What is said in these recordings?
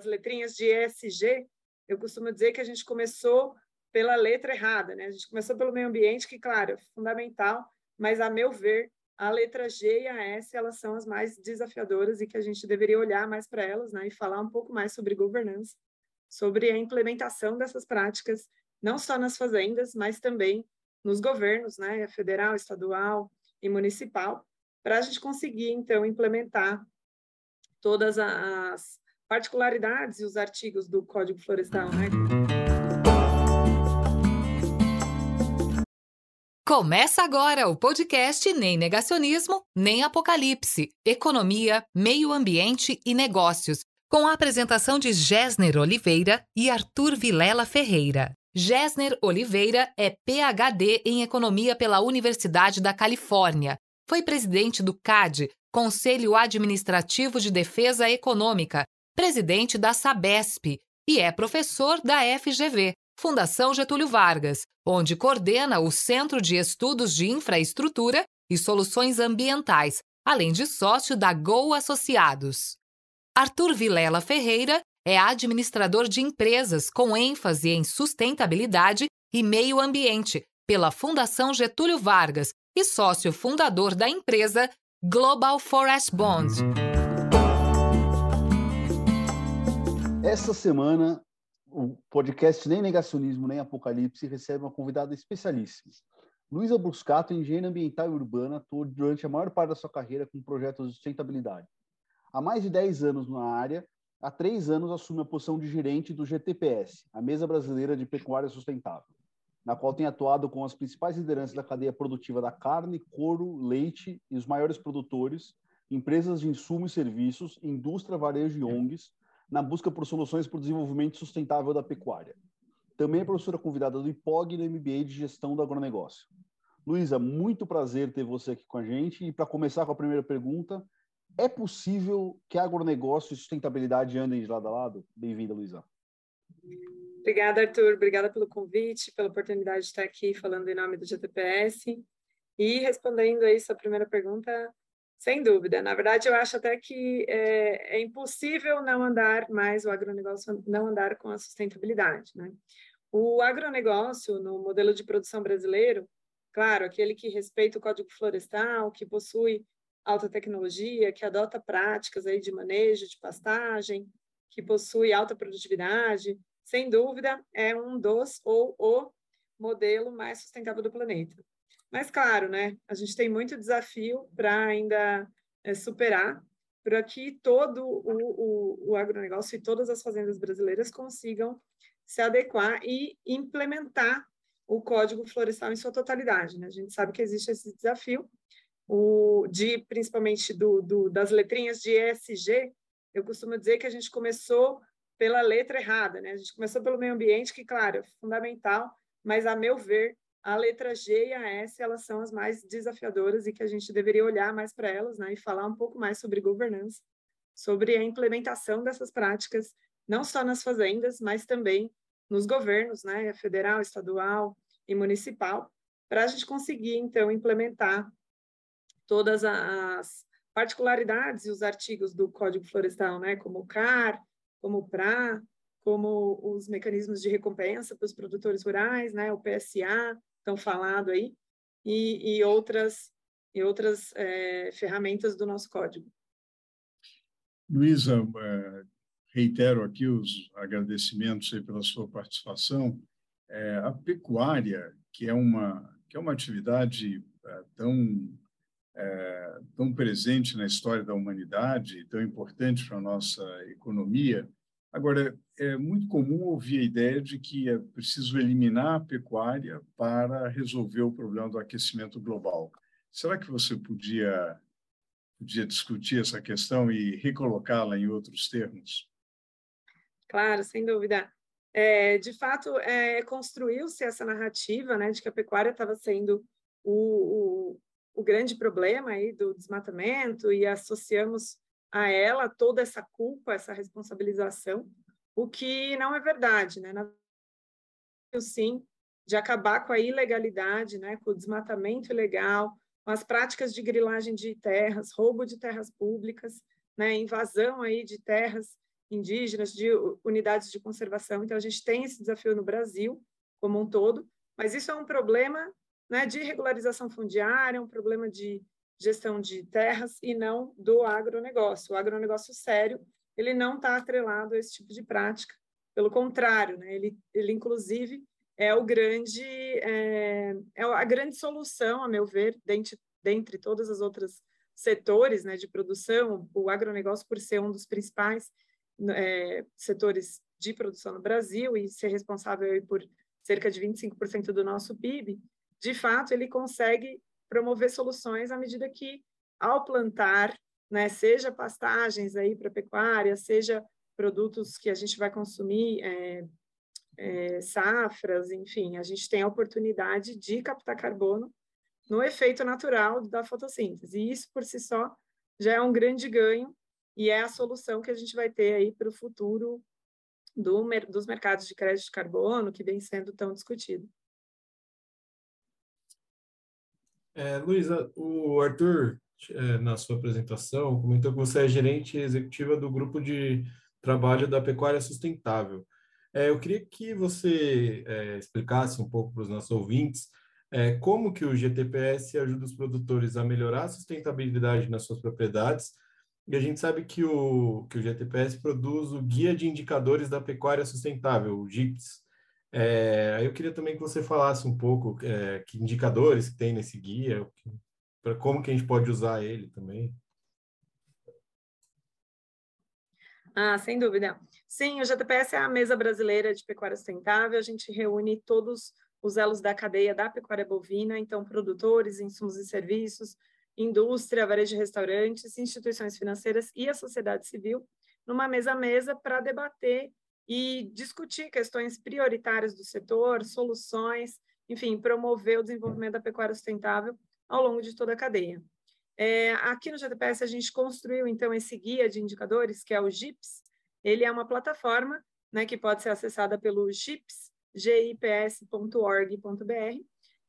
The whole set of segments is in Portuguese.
das letrinhas de ESG, eu costumo dizer que a gente começou pela letra errada, né? A gente começou pelo meio ambiente, que, claro, é fundamental, mas, a meu ver, a letra G e a S, elas são as mais desafiadoras e que a gente deveria olhar mais para elas, né? E falar um pouco mais sobre governança, sobre a implementação dessas práticas, não só nas fazendas, mas também nos governos, né? Federal, estadual e municipal, para a gente conseguir, então, implementar todas as particularidades e os artigos do Código Florestal, né? Começa agora o podcast Nem Negacionismo, Nem Apocalipse, Economia, Meio Ambiente e Negócios, com a apresentação de Gessner Oliveira e Arthur Vilela Ferreira. Gessner Oliveira é PhD em Economia pela Universidade da Califórnia. Foi presidente do CAD, Conselho Administrativo de Defesa Econômica, presidente da Sabesp e é professor da FGV, Fundação Getúlio Vargas, onde coordena o Centro de Estudos de Infraestrutura e Soluções Ambientais, além de sócio da Go Associados. Arthur Vilela Ferreira é administrador de empresas com ênfase em sustentabilidade e meio ambiente pela Fundação Getúlio Vargas e sócio fundador da empresa Global Forest Bond. Essa semana, o podcast Nem Negacionismo Nem Apocalipse recebe uma convidada especialíssima. Luísa Bruscato, engenheira ambiental e urbana, atuou durante a maior parte da sua carreira com projetos de sustentabilidade. Há mais de 10 anos na área, há três anos assume a posição de gerente do GTPS, a Mesa Brasileira de Pecuária Sustentável, na qual tem atuado com as principais lideranças da cadeia produtiva da carne, couro, leite e os maiores produtores, empresas de insumos e serviços, indústria, varejo e ONGs, na busca por soluções para o desenvolvimento sustentável da pecuária. Também é professora convidada do IPOG no MBA de Gestão do Agronegócio. Luísa, muito prazer ter você aqui com a gente. E para começar com a primeira pergunta, é possível que agronegócio e sustentabilidade andem de lado a lado? Bem-vinda, Luísa. Obrigada, Arthur. Obrigada pelo convite, pela oportunidade de estar aqui falando em nome do GTPS. E respondendo aí sua primeira pergunta, sem dúvida. Na verdade, eu acho até que é, é, impossível não andar mais, o agronegócio não andar com a sustentabilidade. Né? O agronegócio, no modelo de produção brasileiro, claro, aquele que respeita o Código Florestal, que possui alta tecnologia, que adota práticas aí de manejo de pastagem, que possui alta produtividade, sem dúvida, é um dos ou o modelo mais sustentável do planeta. Mas, claro, né, a gente tem muito desafio para ainda é, superar para que todo o, o, o agronegócio e todas as fazendas brasileiras consigam se adequar e implementar o Código Florestal em sua totalidade. Né? A gente sabe que existe esse desafio, o, de principalmente do, do, das letrinhas de ESG. Eu costumo dizer que a gente começou pela letra errada, né? A gente começou pelo meio ambiente, que, claro, é fundamental, mas, a meu ver, a letra G e a S elas são as mais desafiadoras e que a gente deveria olhar mais para elas né, e falar um pouco mais sobre governança, sobre a implementação dessas práticas, não só nas fazendas, mas também nos governos, né, federal, estadual e municipal, para a gente conseguir, então, implementar todas as particularidades e os artigos do Código Florestal, né, como o CAR, como o PRA, como os mecanismos de recompensa para os produtores rurais, né, o PSA, tão falado aí, e, e outras, e outras é, ferramentas do nosso código. Luísa, é, reitero aqui os agradecimentos pela sua participação. É, a pecuária, que é uma, que é uma atividade é, tão, é, tão presente na história da humanidade, tão importante para a nossa economia, Agora, é muito comum ouvir a ideia de que é preciso eliminar a pecuária para resolver o problema do aquecimento global. Será que você podia, podia discutir essa questão e recolocá-la em outros termos? Claro, sem dúvida. É, de fato, é, construiu-se essa narrativa né, de que a pecuária estava sendo o, o, o grande problema aí do desmatamento e associamos a ela toda essa culpa, essa responsabilização, o que não é verdade, né? Na sim, de acabar com a ilegalidade, né, com o desmatamento ilegal, com as práticas de grilagem de terras, roubo de terras públicas, né, invasão aí de terras indígenas, de unidades de conservação. Então, a gente tem esse desafio no Brasil como um todo, mas isso é um problema né, de regularização fundiária, um problema de gestão de terras e não do agronegócio. O agronegócio sério, ele não está atrelado a esse tipo de prática, pelo contrário, né, ele, ele inclusive é o grande é, é a grande solução, a meu ver, dentre, dentre todas as outras setores né, de produção, o agronegócio, por ser um dos principais é, setores de produção no Brasil e ser responsável por cerca de 25% do nosso PIB, de fato, ele consegue promover soluções à medida que, ao plantar, né, seja pastagens aí para pecuária, seja produtos que a gente vai consumir é, é, safras, enfim, a gente tem a oportunidade de captar carbono no efeito natural da fotossíntese. E isso, por si só, já é um grande ganho e é a solução que a gente vai ter aí para o futuro do, dos mercados de crédito de carbono, que vem sendo tão discutido. É, Luísa, o Arthur, é, na sua apresentação, comentou que você é gerente executiva do grupo de trabalho da pecuária sustentável. É, eu queria que você é, explicasse um pouco para os nossos ouvintes é, como que o GTPS ajuda os produtores a melhorar a sustentabilidade nas suas propriedades. E a gente sabe que o, que o GTPS produz o Guia de Indicadores da Pecuária Sustentável, o GIPS. É, eu queria também que você falasse um pouco é, que indicadores que tem nesse guia, para como que a gente pode usar ele também. Ah, sem dúvida. Sim, o JPS é a mesa brasileira de pecuária sustentável. A gente reúne todos os elos da cadeia da pecuária bovina, então produtores, insumos e serviços, indústria, varejo de restaurantes, instituições financeiras e a sociedade civil, numa mesa a mesa para debater e discutir questões prioritárias do setor, soluções, enfim, promover o desenvolvimento da pecuária sustentável ao longo de toda a cadeia. É, aqui no GTPS a gente construiu então esse guia de indicadores que é o GIPS. Ele é uma plataforma né, que pode ser acessada pelo GIPS, gips.org.br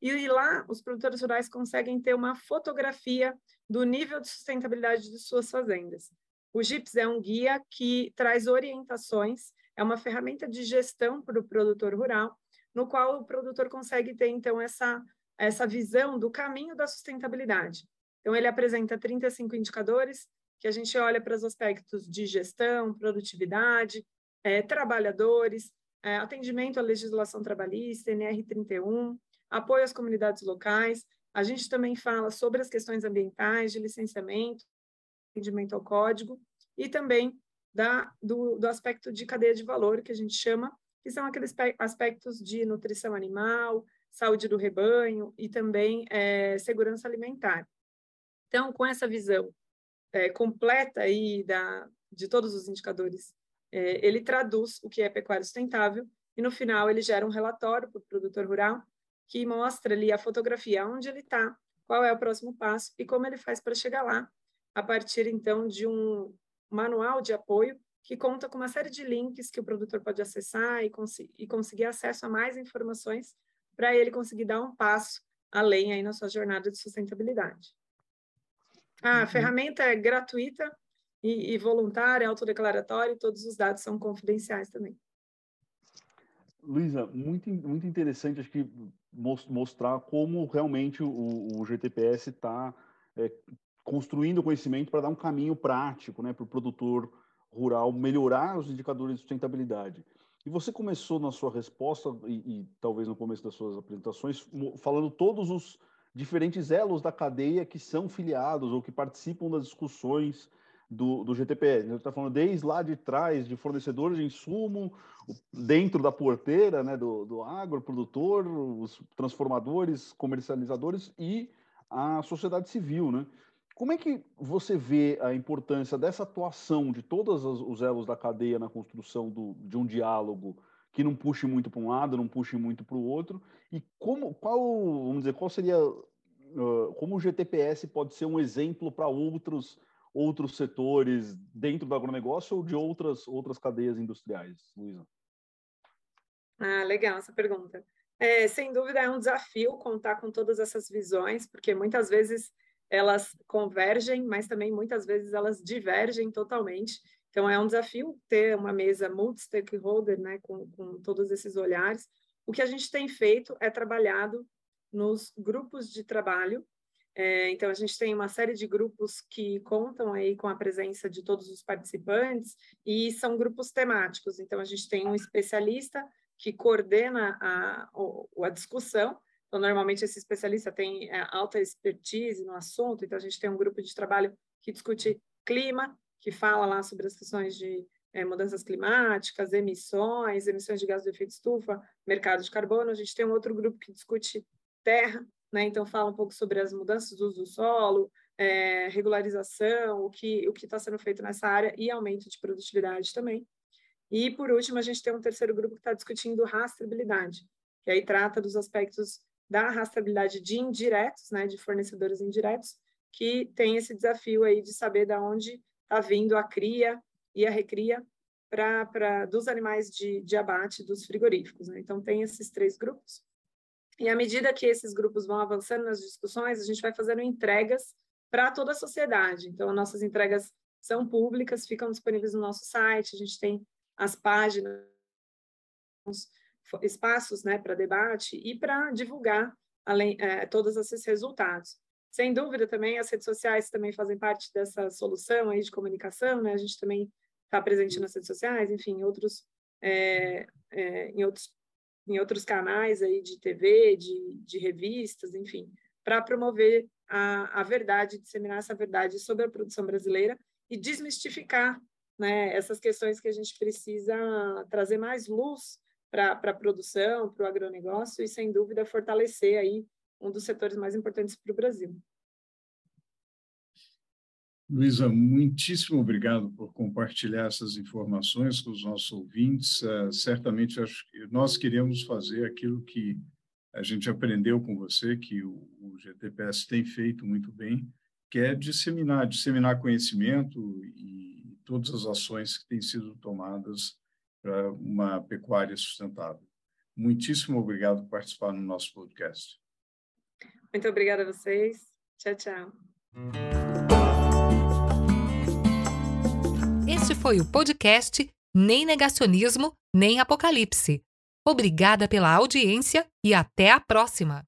e lá os produtores rurais conseguem ter uma fotografia do nível de sustentabilidade de suas fazendas. O GIPS é um guia que traz orientações, é uma ferramenta de gestão para o produtor rural, no qual o produtor consegue ter então essa essa visão do caminho da sustentabilidade. Então, ele apresenta 35 indicadores que a gente olha para os aspectos de gestão, produtividade, é, trabalhadores, é, atendimento à legislação trabalhista, NR31, apoio às comunidades locais. A gente também fala sobre as questões ambientais, de licenciamento, atendimento ao código, e também da, do, do aspecto de cadeia de valor, que a gente chama, que são aqueles aspectos de nutrição animal, saúde do rebanho e também é, segurança alimentar. Então, com essa visão é, completa aí da, de todos os indicadores, é, ele traduz o que é pecuária sustentável e, no final, ele gera um relatório para o produtor rural que mostra ali a fotografia onde ele está, qual é o próximo passo e como ele faz para chegar lá, a partir, então, de um manual de apoio que conta com uma série de links que o produtor pode acessar e, cons e conseguir acesso a mais informações para ele conseguir dar um passo além aí na sua jornada de sustentabilidade. A uhum. ferramenta é gratuita e, e voluntária, autodeclaratória, e todos os dados são confidenciais também. Luísa, muito, muito interessante, acho que mostrar como realmente o, o GTPS está é, construindo conhecimento para dar um caminho prático né, para o produtor rural melhorar os indicadores de sustentabilidade. E você começou na sua resposta, e, e talvez no começo das suas apresentações, falando todos os diferentes elos da cadeia que são filiados ou que participam das discussões do, do GTPS. A gente está falando desde lá de trás, de fornecedores de insumo, dentro da porteira né, do, do agroprodutor, os transformadores, comercializadores e a sociedade civil. Né? Como é que você vê a importância dessa atuação de todos os elos da cadeia na construção do, de um diálogo que não puxe muito para um lado, não puxe muito para o outro, e como, qual, vamos dizer, qual seria, como o GTPS pode ser um exemplo para outros outros setores dentro do agronegócio ou de outras outras cadeias industriais, Luísa? Ah, legal essa pergunta. É, sem dúvida é um desafio contar com todas essas visões, porque muitas vezes elas convergem, mas também muitas vezes elas divergem totalmente. Então, é um desafio ter uma mesa multi-stakeholder, né, com, com todos esses olhares. O que a gente tem feito é trabalhado nos grupos de trabalho. É, então, a gente tem uma série de grupos que contam aí com a presença de todos os participantes e são grupos temáticos. Então, a gente tem um especialista que coordena a, a discussão. Então, normalmente, esse especialista tem é, alta expertise no assunto. Então, a gente tem um grupo de trabalho que discute clima, que fala lá sobre as questões de é, mudanças climáticas, emissões, emissões de gás do efeito estufa, mercado de carbono. A gente tem um outro grupo que discute terra, né? então fala um pouco sobre as mudanças do uso do solo, é, regularização, o que o está sendo feito nessa área e aumento de produtividade também. E, por último, a gente tem um terceiro grupo que está discutindo rastreabilidade, que aí trata dos aspectos da rastreabilidade de indiretos, né, de fornecedores indiretos, que tem esse desafio aí de saber de onde está vindo a cria e a recria pra, dos animais de, de abate dos frigoríficos. Né? Então, tem esses três grupos. E à medida que esses grupos vão avançando nas discussões, a gente vai fazendo entregas para toda a sociedade. Então, as nossas entregas são públicas, ficam disponíveis no nosso site, a gente tem as páginas, espaços né, para debate e para divulgar além, é, todos esses resultados. Sem dúvida também as redes sociais também fazem parte dessa solução aí de comunicação, né? A gente também está presente nas redes sociais, enfim, em outros, é, é, em outros, em outros canais aí de TV, de, de revistas, enfim, para promover a, a verdade, disseminar essa verdade sobre a produção brasileira e desmistificar né, essas questões que a gente precisa trazer mais luz para a produção, para o agronegócio e, sem dúvida, fortalecer aí um dos setores mais importantes para o Brasil. Luísa, muitíssimo obrigado por compartilhar essas informações com os nossos ouvintes. Uh, certamente acho que nós queremos fazer aquilo que a gente aprendeu com você, que o, o GTPS tem feito muito bem, que é disseminar, disseminar conhecimento e todas as ações que têm sido tomadas para uma pecuária sustentável. Muitíssimo obrigado por participar no nosso podcast. Muito obrigada a vocês. Tchau, tchau. Este foi o podcast Nem Negacionismo, Nem Apocalipse. Obrigada pela audiência e até a próxima!